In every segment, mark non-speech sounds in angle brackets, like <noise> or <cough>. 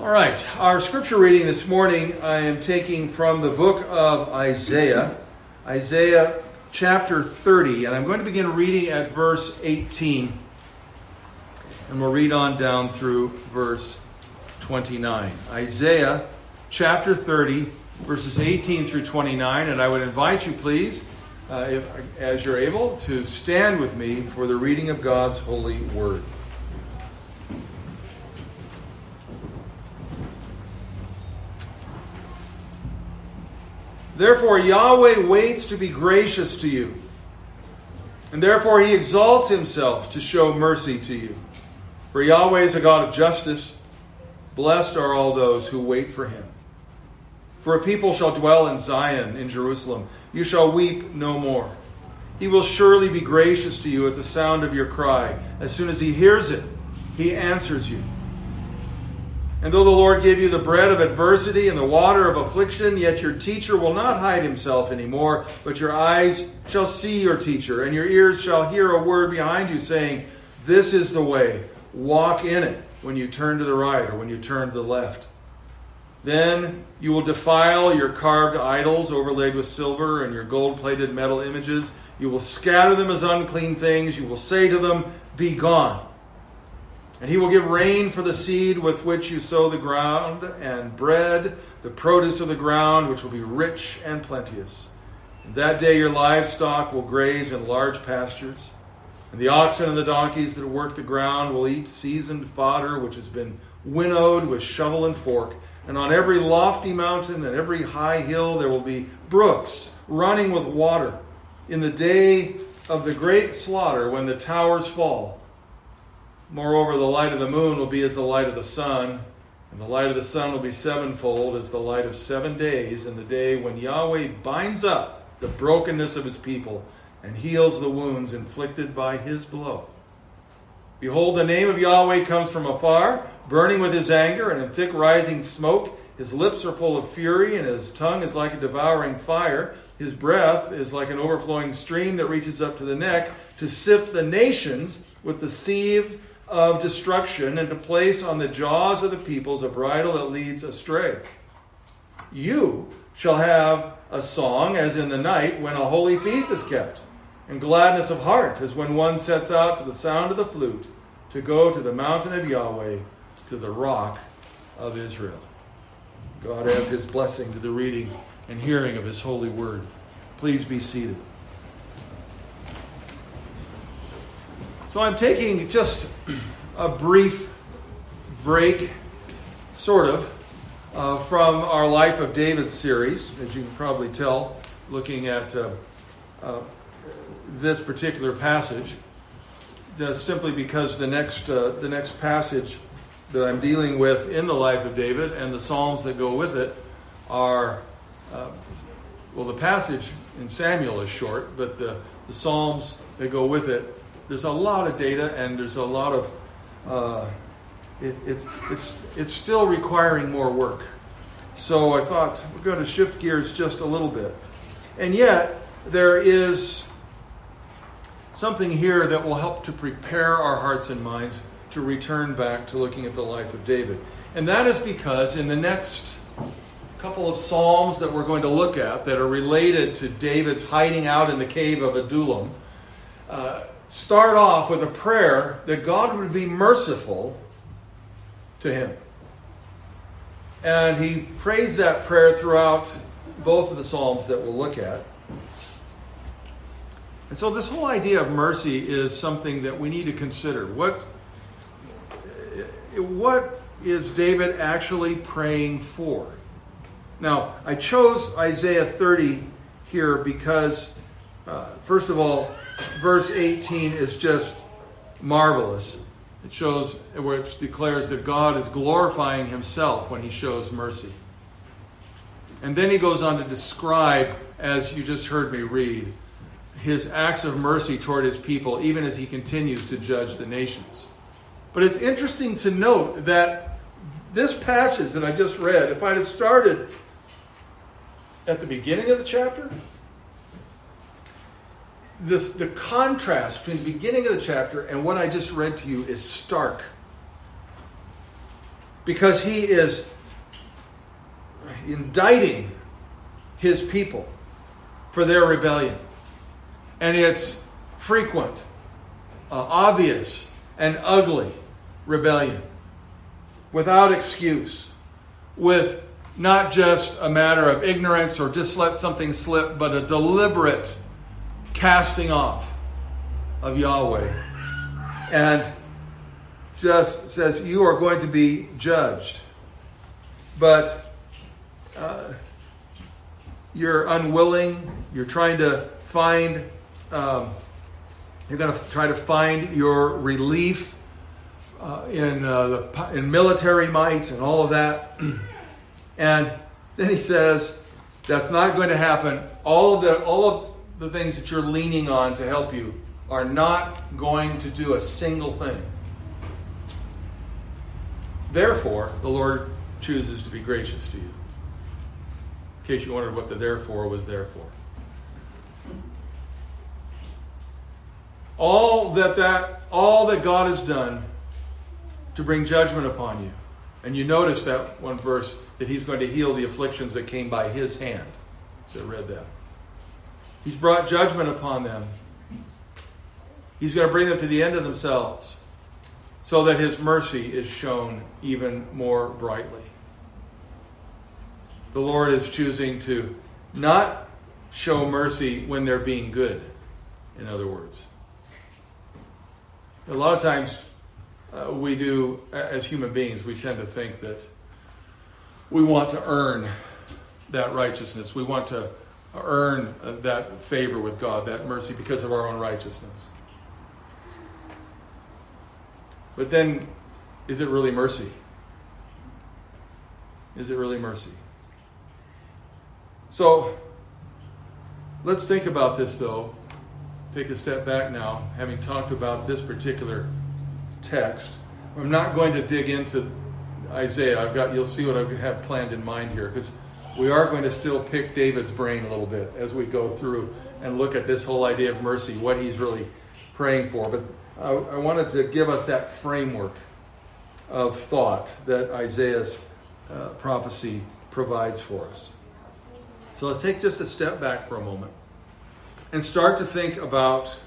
All right, our scripture reading this morning I am taking from the book of Isaiah, Isaiah chapter 30, and I'm going to begin reading at verse 18, and we'll read on down through verse 29. Isaiah chapter 30, verses 18 through 29, and I would invite you, please, uh, if, as you're able, to stand with me for the reading of God's holy word. Therefore, Yahweh waits to be gracious to you, and therefore he exalts himself to show mercy to you. For Yahweh is a God of justice. Blessed are all those who wait for him. For a people shall dwell in Zion, in Jerusalem. You shall weep no more. He will surely be gracious to you at the sound of your cry. As soon as he hears it, he answers you. And though the Lord give you the bread of adversity and the water of affliction, yet your teacher will not hide himself anymore, but your eyes shall see your teacher, and your ears shall hear a word behind you saying, This is the way, walk in it, when you turn to the right or when you turn to the left. Then you will defile your carved idols overlaid with silver and your gold plated metal images. You will scatter them as unclean things. You will say to them, Be gone. And he will give rain for the seed with which you sow the ground, and bread, the produce of the ground, which will be rich and plenteous. And that day your livestock will graze in large pastures, and the oxen and the donkeys that work the ground will eat seasoned fodder, which has been winnowed with shovel and fork. And on every lofty mountain and every high hill there will be brooks running with water. In the day of the great slaughter, when the towers fall, Moreover, the light of the moon will be as the light of the sun, and the light of the sun will be sevenfold as the light of seven days, in the day when Yahweh binds up the brokenness of his people and heals the wounds inflicted by his blow. Behold, the name of Yahweh comes from afar, burning with his anger, and in thick rising smoke. His lips are full of fury, and his tongue is like a devouring fire. His breath is like an overflowing stream that reaches up to the neck to sift the nations with the sieve of destruction and to place on the jaws of the peoples a bridle that leads astray. You shall have a song as in the night when a holy feast is kept, and gladness of heart as when one sets out to the sound of the flute to go to the mountain of Yahweh, to the rock of Israel. God adds his blessing to the reading and hearing of his holy word. Please be seated. So I'm taking just a brief break, sort of, uh, from our Life of David series, as you can probably tell, looking at uh, uh, this particular passage, just simply because the next, uh, the next passage that I'm dealing with in the life of David and the Psalms that go with it are, uh, well, the passage in Samuel is short, but the, the Psalms that go with it there's a lot of data and there's a lot of uh, it, it's, it's, it's still requiring more work. So I thought we're going to shift gears just a little bit. And yet, there is something here that will help to prepare our hearts and minds to return back to looking at the life of David. And that is because in the next couple of Psalms that we're going to look at that are related to David's hiding out in the cave of Adullam, uh, start off with a prayer that God would be merciful to him. And he prays that prayer throughout both of the Psalms that we'll look at. And so, this whole idea of mercy is something that we need to consider. What, what is David actually praying for? Now, I chose Isaiah 30 here because, uh, first of all, verse 18 is just marvelous. It shows, which declares that God is glorifying himself when he shows mercy. And then he goes on to describe, as you just heard me read, his acts of mercy toward his people, even as he continues to judge the nations. But it's interesting to note that this passage that I just read, if I'd have started at the beginning of the chapter, this, the contrast between the beginning of the chapter and what I just read to you is stark. because he is indicting his people for their rebellion. And it's frequent, uh, obvious, and ugly rebellion without excuse, with not just a matter of ignorance or just let something slip, but a deliberate casting off of Yahweh. And just says, You are going to be judged. But uh, you're unwilling, you're trying to find, um, you're going to try to find your relief uh, in, uh, the, in military might and all of that. <clears throat> and then he says, that's not going to happen. All of the, all of the things that you're leaning on to help you are not going to do a single thing. Therefore, the Lord chooses to be gracious to you. In case you wondered what the therefore was there for. All that that all that God has done to bring judgment upon you. And you notice that one verse that he's going to heal the afflictions that came by his hand. So I read that. He's brought judgment upon them. He's going to bring them to the end of themselves so that his mercy is shown even more brightly. The Lord is choosing to not show mercy when they're being good, in other words. A lot of times uh, we do, as human beings, we tend to think that we want to earn that righteousness. We want to earn that favor with God, that mercy, because of our own righteousness. But then, is it really mercy? Is it really mercy? So, let's think about this though. Take a step back now, having talked about this particular text. I'm not going to dig into Isaiah. I've got you'll see what I have planned in mind here because we are going to still pick David's brain a little bit as we go through and look at this whole idea of mercy, what he's really praying for. But I, I wanted to give us that framework of thought that Isaiah's uh, prophecy provides for us. So let's take just a step back for a moment and start to think about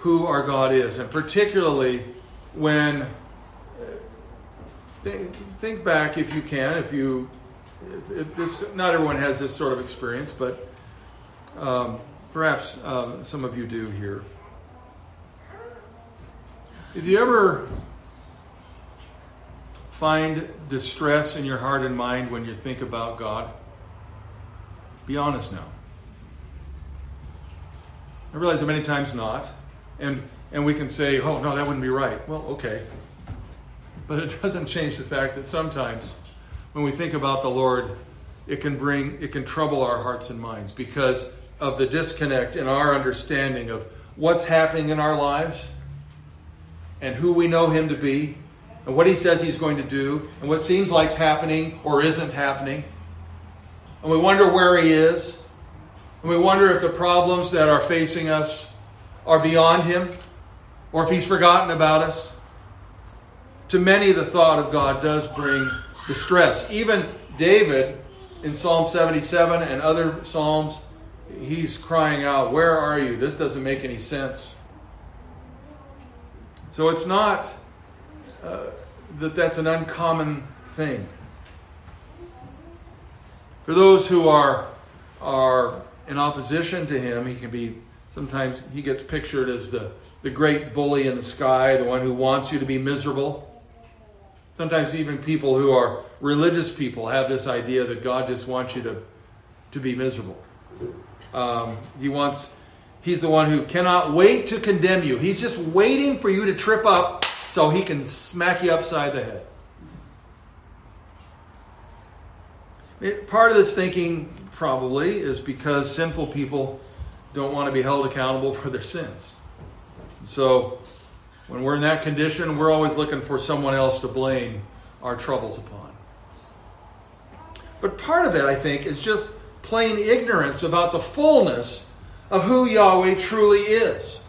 who our God is, and particularly when uh, think, think back if you can, if you if this not everyone has this sort of experience, but um, perhaps um, some of you do here. If you ever find distress in your heart and mind when you think about God, be honest now. I realize that many times not. And, and we can say, oh, no, that wouldn't be right. Well, okay. But it <laughs> doesn't change the fact that sometimes when we think about the Lord, it can bring, it can trouble our hearts and minds because of the disconnect in our understanding of what's happening in our lives and who we know Him to be and what He says He's going to do and what seems like's happening or isn't happening. And we wonder where He is. And we wonder if the problems that are facing us are beyond him, or if he's forgotten about us. To many, the thought of God does bring distress. Even David in Psalm 77 and other Psalms, he's crying out, Where are you? This doesn't make any sense. So it's not uh, that that's an uncommon thing. For those who are, are in opposition to him, he can be Sometimes he gets pictured as the, the great bully in the sky, the one who wants you to be miserable. Sometimes even people who are religious people have this idea that God just wants you to, to be miserable. Um, he wants, he's the one who cannot wait to condemn you. He's just waiting for you to trip up so he can smack you upside the head. Part of this thinking probably is because sinful people don't want to be held accountable for their sins. So, when we're in that condition, we're always looking for someone else to blame our troubles upon. But part of it, I think, is just plain ignorance about the fullness of who Yahweh truly is.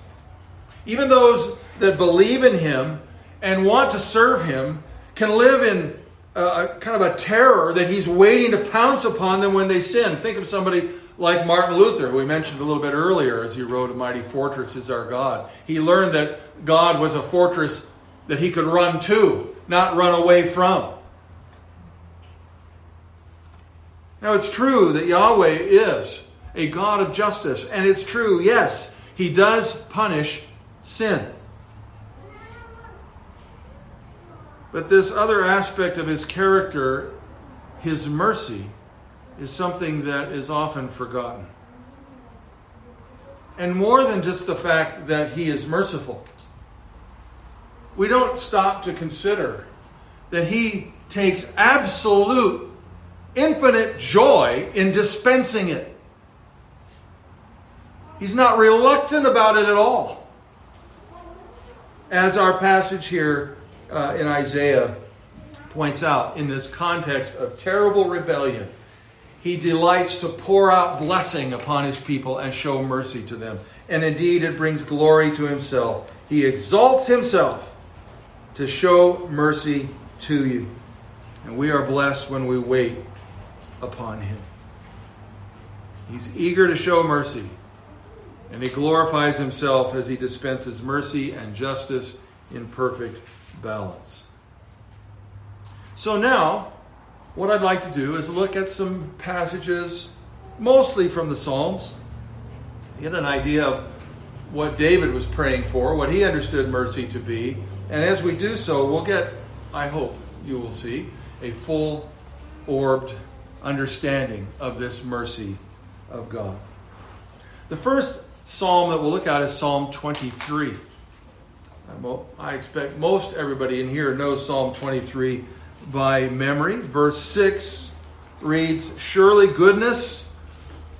Even those that believe in Him and want to serve Him can live in a, kind of a terror that he's waiting to pounce upon them when they sin. Think of somebody like Martin Luther, who we mentioned a little bit earlier as he wrote A Mighty Fortress is Our God. He learned that God was a fortress that he could run to, not run away from. Now, it's true that Yahweh is a God of justice, and it's true, yes, he does punish sin. But this other aspect of his character, his mercy, is something that is often forgotten. And more than just the fact that he is merciful, we don't stop to consider that he takes absolute, infinite joy in dispensing it. He's not reluctant about it at all. As our passage here uh, in Isaiah points out, in this context of terrible rebellion, he delights to pour out blessing upon his people and show mercy to them. And indeed, it brings glory to himself. He exalts himself to show mercy to you. And we are blessed when we wait upon him. He's eager to show mercy. And he glorifies himself as he dispenses mercy and justice in perfect balance. So now, what I'd like to do is look at some passages, mostly from the Psalms, get an idea of what David was praying for, what he understood mercy to be. And as we do so, we'll get, I hope you will see, a full orbed understanding of this mercy of God. The first psalm that we'll look at is Psalm 23. I expect most everybody in here knows Psalm 23 by memory. Verse 6 reads Surely goodness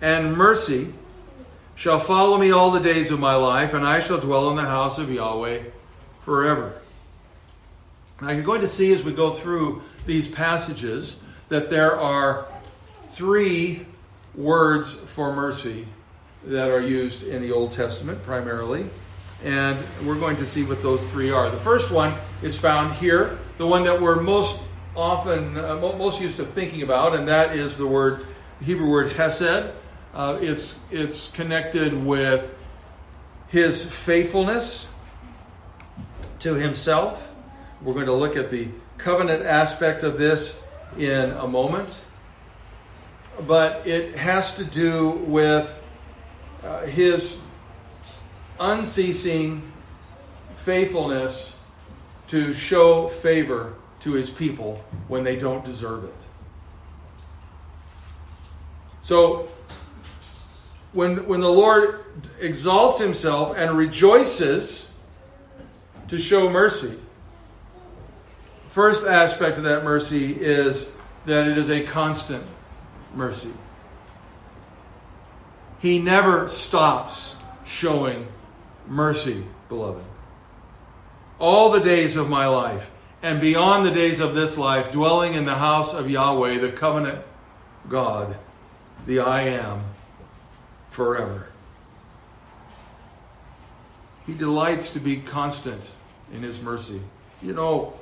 and mercy shall follow me all the days of my life, and I shall dwell in the house of Yahweh forever. Now, you're going to see as we go through these passages that there are three words for mercy that are used in the Old Testament primarily. And we're going to see what those three are. The first one is found here, the one that we're most often, uh, most used to thinking about, and that is the word, Hebrew word chesed. Uh, it's, it's connected with his faithfulness to himself. We're going to look at the covenant aspect of this in a moment. But it has to do with uh, his unceasing faithfulness to show favor to his people when they don't deserve it. So, when, when the Lord exalts himself and rejoices to show mercy, first aspect of that mercy is that it is a constant mercy. He never stops showing mercy, beloved. All the days of my life, and beyond the days of this life, dwelling in the house of Yahweh, the covenant God, the I am, forever. He delights to be constant in His mercy. You know,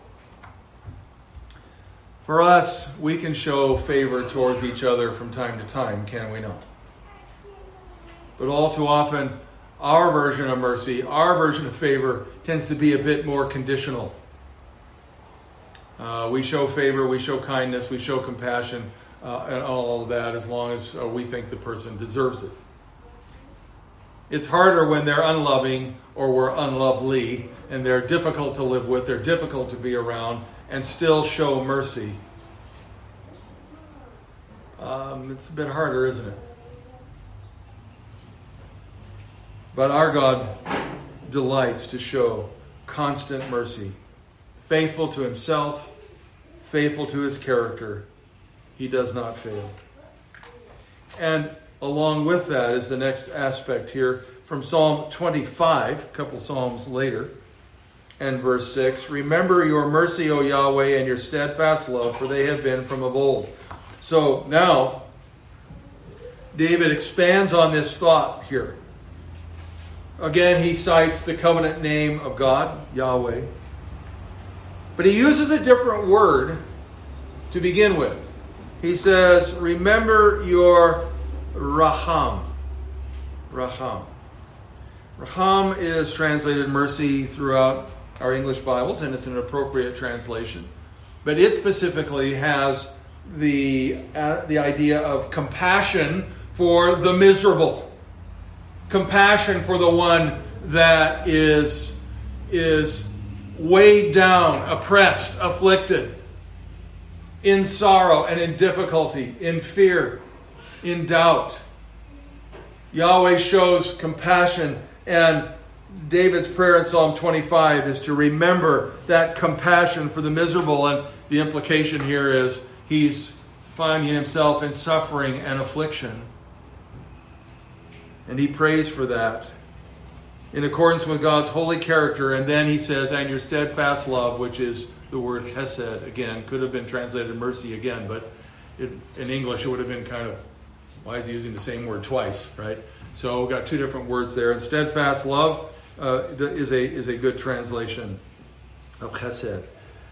for us, we can show favor towards each other from time to time, can we not? But all too often, our version of mercy, our version of favor, tends to be a bit more conditional. Uh, we show favor, we show kindness, we show compassion, uh, and all of that as long as uh, we think the person deserves it. It's harder when they're unloving or we're unlovely and they're difficult to live with, they're difficult to be around, and still show mercy. Um, it's a bit harder, isn't it? But our God delights to show constant mercy, faithful to himself, faithful to his character. He does not fail. And along with that is the next aspect here from Psalm 25, a couple Psalms later, and verse 6 Remember your mercy, O Yahweh, and your steadfast love, for they have been from of old. So now, David expands on this thought here. Again, he cites the covenant name of God, Yahweh. But he uses a different word to begin with. He says, Remember your Raham. Raham. Raham is translated mercy throughout our English Bibles, and it's an appropriate translation. But it specifically has the, uh, the idea of compassion for the miserable, compassion for the one that is, is weighed down, oppressed, afflicted, in sorrow and in difficulty, in fear, in doubt. Yahweh shows compassion, and David's prayer in Psalm 25 is to remember that compassion for the miserable. And the implication here is he's finding himself in suffering and affliction. And he prays for that in accordance with God's holy character. And then he says, and your steadfast love, which is the word chesed again, could have been translated mercy again, but it, in English it would have been kind of, why is he using the same word twice, right? So we've got two different words there. And steadfast love uh, is, a, is a good translation of chesed.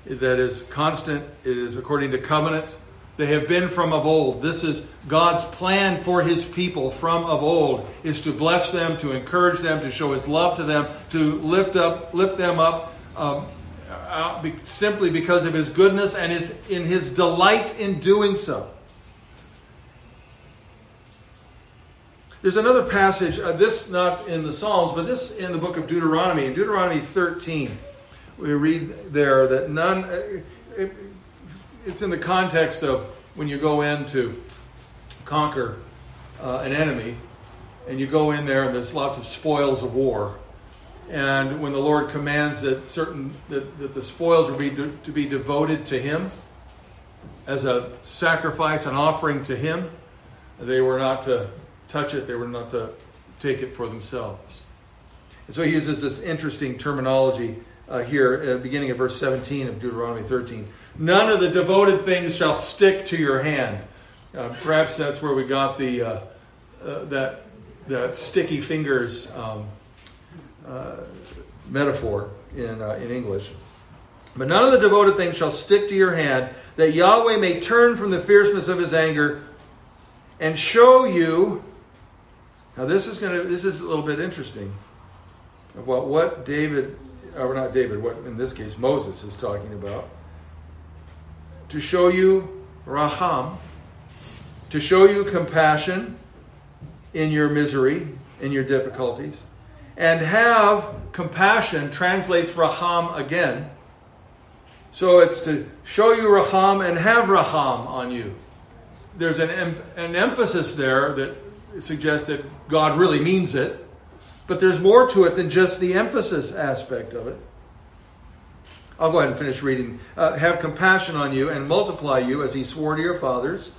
That is constant, it is according to covenant. They have been from of old. This is God's plan for his people from of old is to bless them, to encourage them, to show his love to them, to lift up lift them up um, be, simply because of his goodness and his in his delight in doing so. There's another passage, uh, this not in the Psalms, but this in the book of Deuteronomy. In Deuteronomy 13, we read there that none, uh, it's in the context of when you go in to conquer uh, an enemy, and you go in there and there's lots of spoils of war. And when the Lord commands that certain that, that the spoils are be de, to be devoted to Him as a sacrifice, an offering to Him, they were not to touch it, they were not to take it for themselves. And so he uses this interesting terminology uh, here at the beginning of verse 17 of Deuteronomy 13. None of the devoted things shall stick to your hand. Uh, perhaps that's where we got the uh, uh that that sticky fingers um, uh, metaphor in uh, in English. But none of the devoted things shall stick to your hand, that Yahweh may turn from the fierceness of his anger and show you now this is going to this is a little bit interesting about what David, or not David, what in this case Moses is talking about. To show you raham, to show you compassion in your misery, in your difficulties, and have compassion translates raham again. So it's to show you raham and have raham on you. There's an, an emphasis there that suggests that God really means it, but there's more to it than just the emphasis aspect of it. I'll go ahead and finish reading. Uh, have compassion on you and multiply you as he swore to your fathers.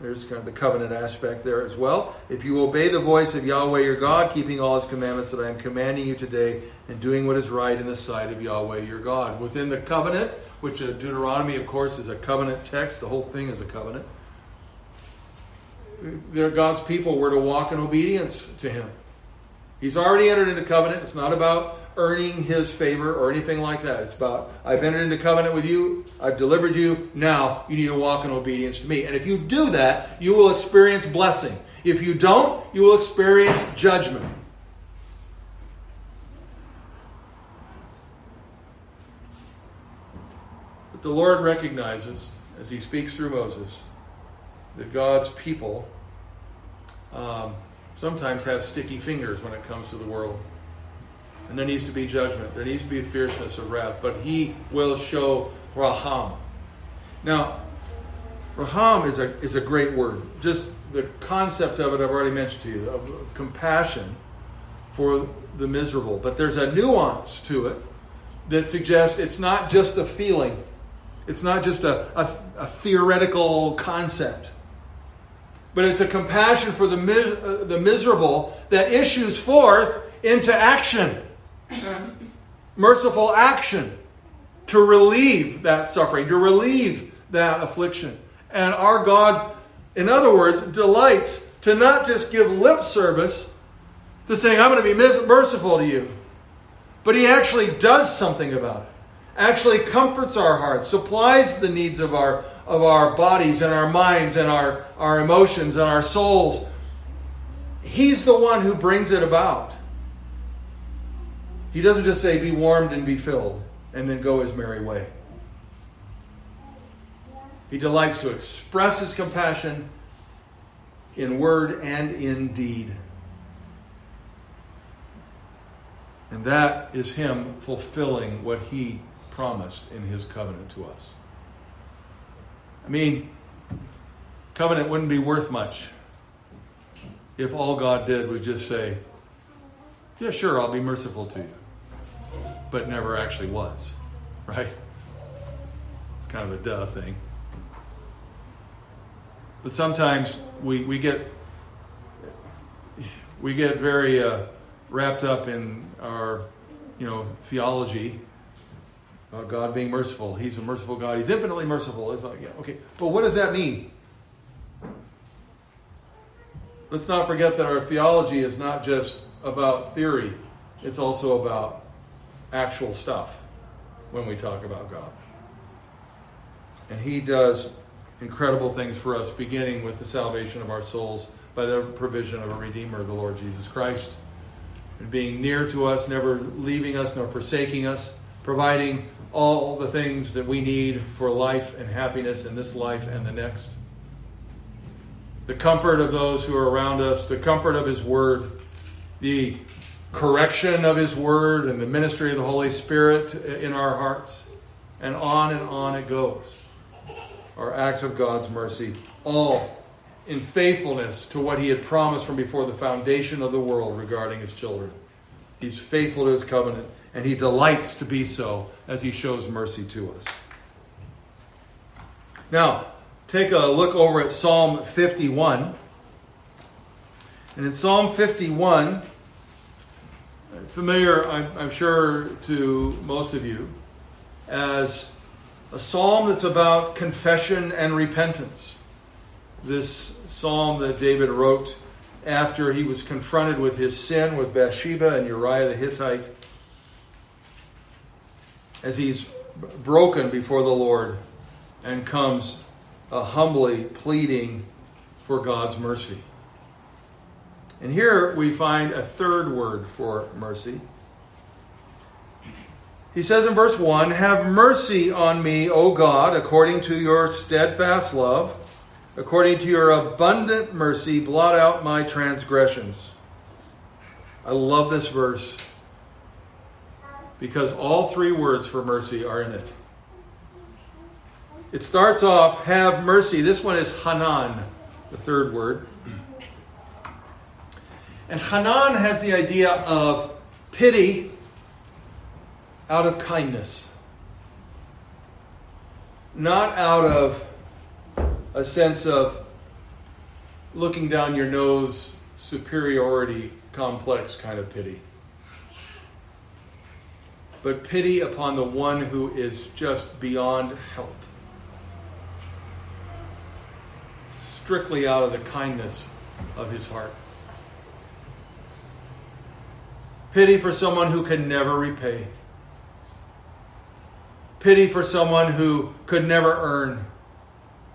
There's kind of the covenant aspect there as well. If you obey the voice of Yahweh your God, keeping all his commandments that I am commanding you today, and doing what is right in the sight of Yahweh your God. Within the covenant, which uh, Deuteronomy, of course, is a covenant text, the whole thing is a covenant God's people were to walk in obedience to Him. He's already entered into covenant. It's not about earning His favor or anything like that. It's about, I've entered into covenant with you, I've delivered you, now you need to walk in obedience to me. And if you do that, you will experience blessing. If you don't, you will experience judgment. But the Lord recognizes, as He speaks through Moses, that God's people um, sometimes have sticky fingers when it comes to the world. And there needs to be judgment. There needs to be a fierceness of wrath. But he will show Raham. Now, Raham is a, is a great word. Just the concept of it I've already mentioned to you, of, compassion for the miserable. But there's a nuance to it that suggests it's not just a feeling. It's not just a, a, a theoretical concept but it's a compassion for the, uh, the miserable that issues forth into action. <laughs> Merciful action to relieve that suffering, to relieve that affliction. And our God, in other words, delights to not just give lip service to saying, I'm going to be merciful to you, but He actually does something about it. actually comforts our hearts, supplies the needs of our, of our bodies and our minds and our, our emotions and our souls. He's the one who brings it about. He doesn't just say, be warmed and be filled, and then go his merry way. He delights to express his compassion in word and in deed. And that is him fulfilling what he promised in his covenant to us. I mean, covenant wouldn't be worth much if all God did was just say, Yeah, sure, I'll be merciful to you, but never actually was, right? It's kind of a duh thing. But sometimes we, we get we get very uh, wrapped up in our you know theology about God being merciful. He's a merciful God. He's infinitely merciful. It's like, yeah, okay. But what does that mean? Let's not forget that our theology is not just about theory, it's also about actual stuff when we talk about God. And He does incredible things for us, beginning with the salvation of our souls by the provision of a Redeemer, the Lord Jesus Christ, and being near to us, never leaving us nor forsaking us, providing all the things that we need for life and happiness in this life and the next. The comfort of those who are around us, the comfort of His Word, the correction of His Word, and the ministry of the Holy Spirit in our hearts. And on and on it goes. Our acts of God's mercy, all in faithfulness to what He had promised from before the foundation of the world regarding His children. He's faithful to His covenant and he delights to be so as he shows mercy to us. Now, take a look over at Psalm 51. And in Psalm 51, familiar, I'm, I'm sure, to most of you, as a psalm that's about confession and repentance. This psalm that David wrote after he was confronted with his sin with Bathsheba and Uriah the Hittite as he's broken before the Lord and comes uh, humbly pleading for God's mercy. And here we find a third word for mercy. He says in verse 1 Have mercy on me, O God, according to your steadfast love. According to your abundant mercy, blot out my transgressions. I love this verse because all three words for mercy are in it. It starts off, have mercy. This one is Hanan, the third word. And Hanan has the idea of pity out of kindness, not out of a sense of looking down your nose, superiority complex kind of pity but pity upon the one who is just beyond help. Strictly out of the kindness of his heart. Pity for someone who can never repay. Pity for someone who could never earn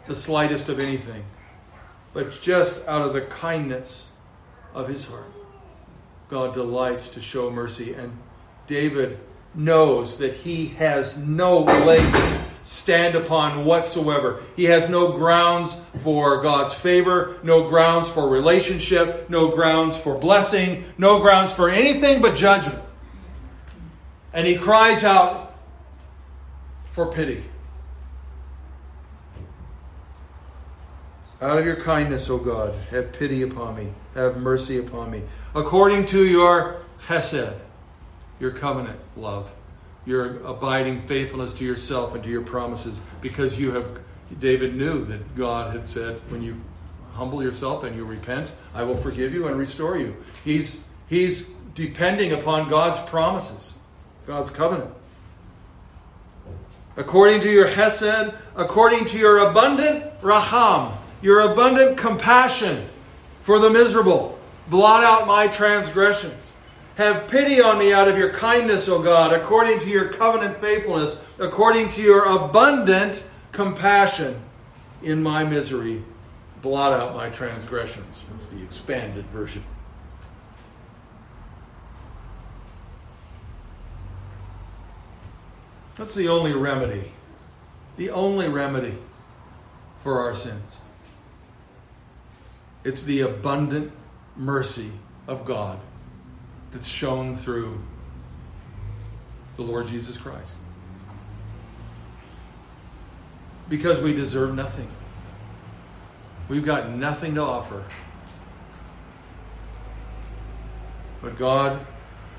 the slightest of anything, but just out of the kindness of his heart. God delights to show mercy. And David knows that he has no legs stand upon whatsoever. He has no grounds for God's favor, no grounds for relationship, no grounds for blessing, no grounds for anything but judgment. And he cries out for pity. Out of your kindness, O God, have pity upon me. Have mercy upon me. According to your chesed your covenant love, your abiding faithfulness to yourself and to your promises, because you have, David knew that God had said, when you humble yourself and you repent, I will forgive you and restore you. He's, he's depending upon God's promises, God's covenant. According to your chesed, according to your abundant raham, your abundant compassion for the miserable, blot out my transgressions. Have pity on me out of your kindness, O God, according to your covenant faithfulness, according to your abundant compassion in my misery. Blot out my transgressions. That's the expanded version. That's the only remedy. The only remedy for our sins. It's the abundant mercy of God that's shown through the Lord Jesus Christ. Because we deserve nothing. We've got nothing to offer. But God,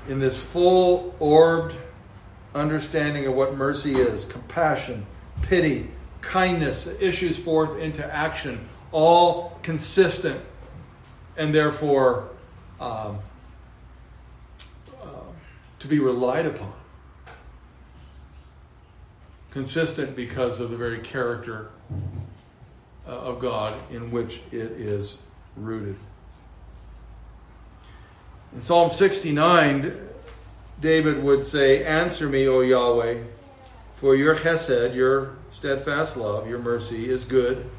in this full orbed understanding of what mercy is compassion, pity, kindness issues forth into action, all consistent and therefore um, to be relied upon. Consistent because of the very character uh, of God in which it is rooted. In Psalm 69, David would say, Answer me, O Yahweh, for your chesed, your steadfast love, your mercy is good,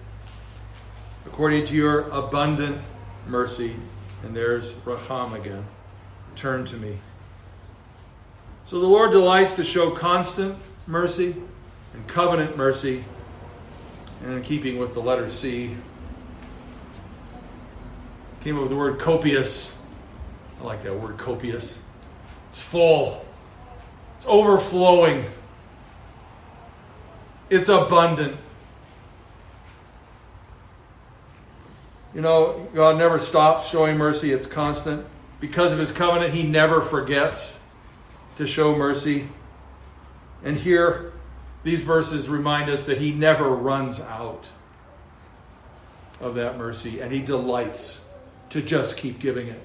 according to your abundant mercy. And there's Raham again. Turn to me. So the Lord delights to show constant mercy and covenant mercy, and in keeping with the letter C, came up with the word copious. I like that word copious. It's full, it's overflowing, it's abundant. You know, God never stops showing mercy, it's constant. Because of his covenant, he never forgets to show mercy. And here, these verses remind us that he never runs out of that mercy, and he delights to just keep giving it.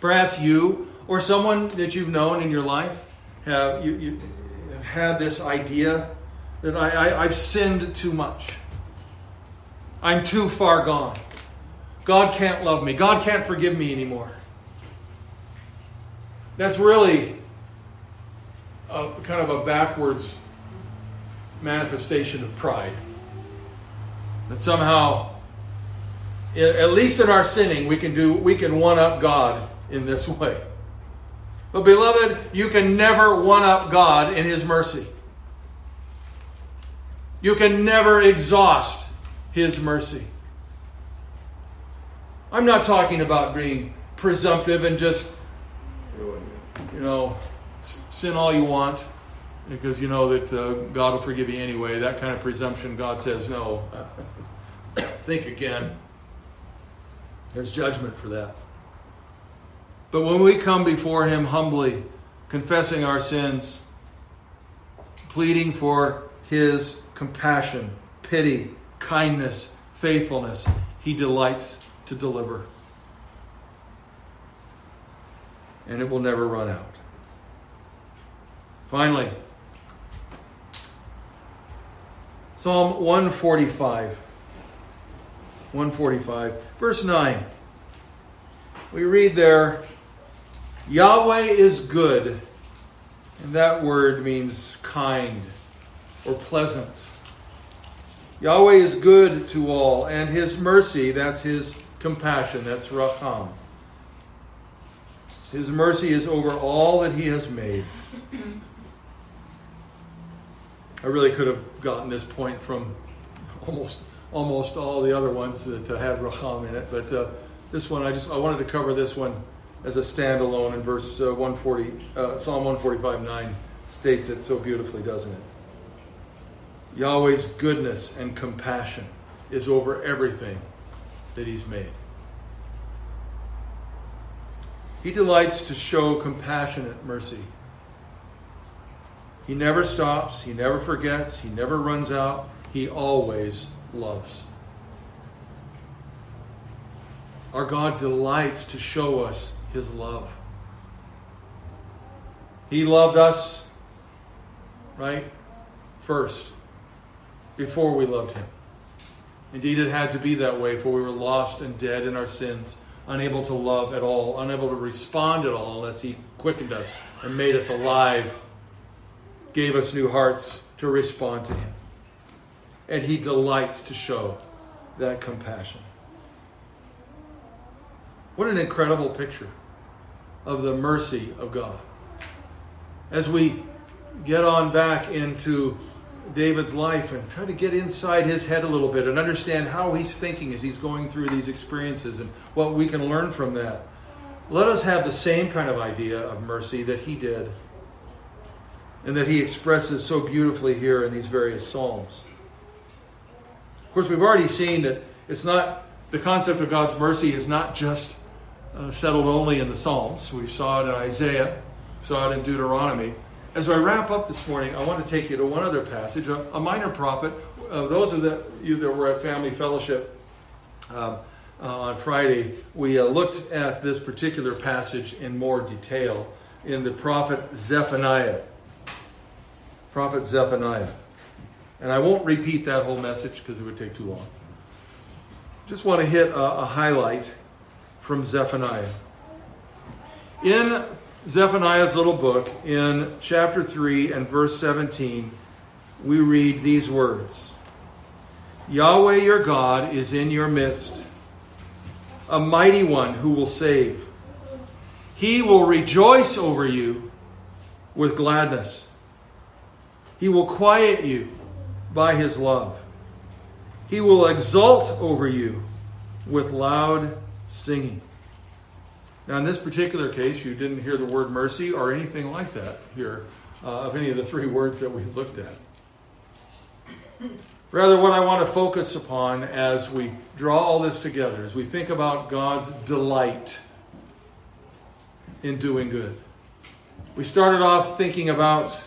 Perhaps you or someone that you've known in your life have you, you have had this idea that I, I, I've sinned too much. I'm too far gone. God can't love me. God can't forgive me anymore. That's really a, kind of a backwards manifestation of pride. That somehow, at least in our sinning, we can do we can one up God in this way. But beloved, you can never one up God in His mercy. You can never exhaust his mercy. I'm not talking about being presumptive and just, you know, sin all you want because you know that uh, God will forgive you anyway. That kind of presumption, God says, no. <coughs> Think again. There's judgment for that. But when we come before Him humbly, confessing our sins, pleading for His compassion, pity, kindness, faithfulness, he delights to deliver. And it will never run out. Finally, Psalm 145. 145, verse 9. We read there, Yahweh is good. And that word means kind or pleasant. Yahweh is good to all, and his mercy, that's his compassion, that's Raham. His mercy is over all that he has made. I really could have gotten this point from almost almost all the other ones that had Raham in it, but uh, this one I just I wanted to cover this one as a standalone in verse uh, 140 uh, Psalm 145 9 states it so beautifully, doesn't it? Yahweh's goodness and compassion is over everything that He's made. He delights to show compassionate mercy. He never stops, He never forgets, He never runs out, He always loves. Our God delights to show us His love. He loved us, right? First before we loved him. Indeed, it had to be that way, for we were lost and dead in our sins, unable to love at all, unable to respond at all unless He quickened us and made us alive, gave us new hearts to respond to Him. And He delights to show that compassion. What an incredible picture of the mercy of God. As we get on back into David's life and try to get inside his head a little bit and understand how he's thinking as he's going through these experiences and what we can learn from that. Let us have the same kind of idea of mercy that he did and that he expresses so beautifully here in these various Psalms. Of course, we've already seen that it's not the concept of God's mercy is not just uh, settled only in the Psalms. We saw it in Isaiah, saw it in Deuteronomy. As I wrap up this morning, I want to take you to one other passage, a, a minor prophet. Uh, those of the, you that were at Family Fellowship um, uh, on Friday, we uh, looked at this particular passage in more detail in the prophet Zephaniah. Prophet Zephaniah. And I won't repeat that whole message because it would take too long. Just want to hit a, a highlight from Zephaniah. In Zephaniah's little book, in chapter 3 and verse 17, we read these words Yahweh your God is in your midst, a mighty one who will save. He will rejoice over you with gladness. He will quiet you by his love. He will exult over you with loud singing. Now, in this particular case, you didn't hear the word mercy or anything like that here uh, of any of the three <laughs> words that we looked at. Rather, what I want to focus upon as we draw all this together, as we think about God's delight in doing good. We started off thinking about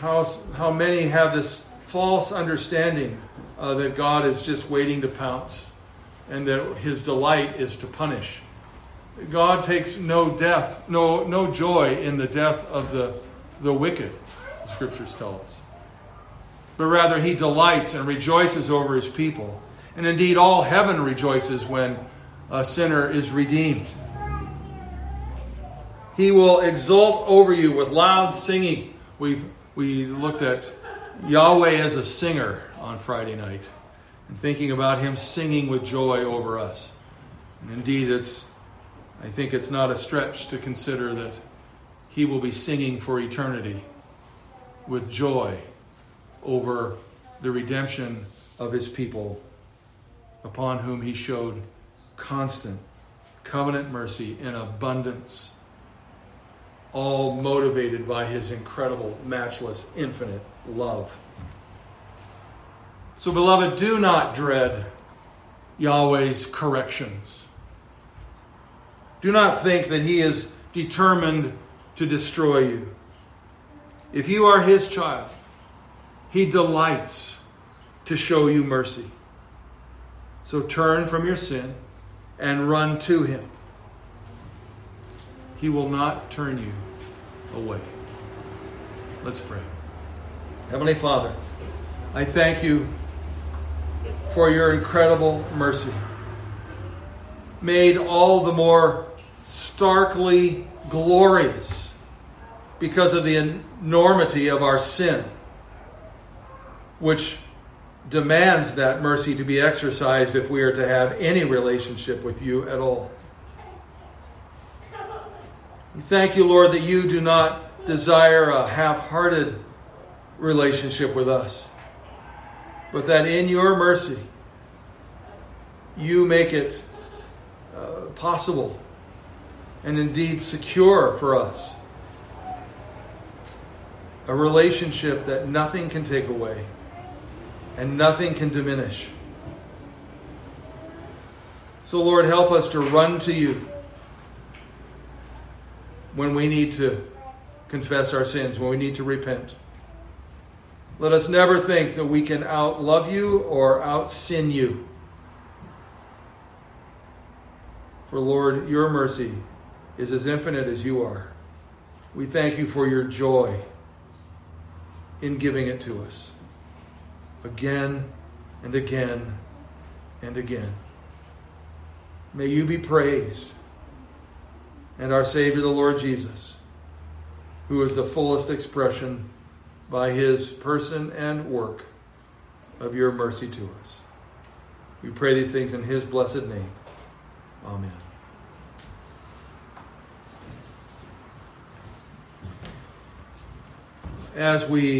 how, how many have this false understanding uh, that God is just waiting to pounce and that his delight is to punish. God takes no death, no, no joy in the death of the, the wicked, the scriptures tell us. But rather, he delights and rejoices over his people. And indeed, all heaven rejoices when a sinner is redeemed. He will exult over you with loud singing. we we looked at Yahweh as a singer on Friday night and thinking about him singing with joy over us. And indeed, it's, I think it's not a stretch to consider that he will be singing for eternity with joy over the redemption of his people, upon whom he showed constant covenant mercy in abundance, all motivated by his incredible, matchless, infinite love. So, beloved, do not dread Yahweh's corrections. Do not think that He is determined to destroy you. If you are His child, He delights to show you mercy. So turn from your sin and run to Him. He will not turn you away. Let's pray. Heavenly Father, I thank you for your incredible mercy, made all the more starkly glorious because of the enormity of our sin, which demands that mercy to be exercised if we are to have any relationship with you at all. We thank you, Lord, that you do not desire a half hearted relationship with us but that in your mercy, you make it uh, possible and indeed secure for us a relationship that nothing can take away and nothing can diminish. So, Lord, help us to run to you when we need to confess our sins, when we need to repent. Let us never think that we can outlove you or out sin you. For Lord, your mercy is as infinite as you are. We thank you for your joy in giving it to us again and again and again. May you be praised. And our Savior, the Lord Jesus, who is the fullest expression by his person and work of your mercy to us. We pray these things in his blessed name. Amen. As we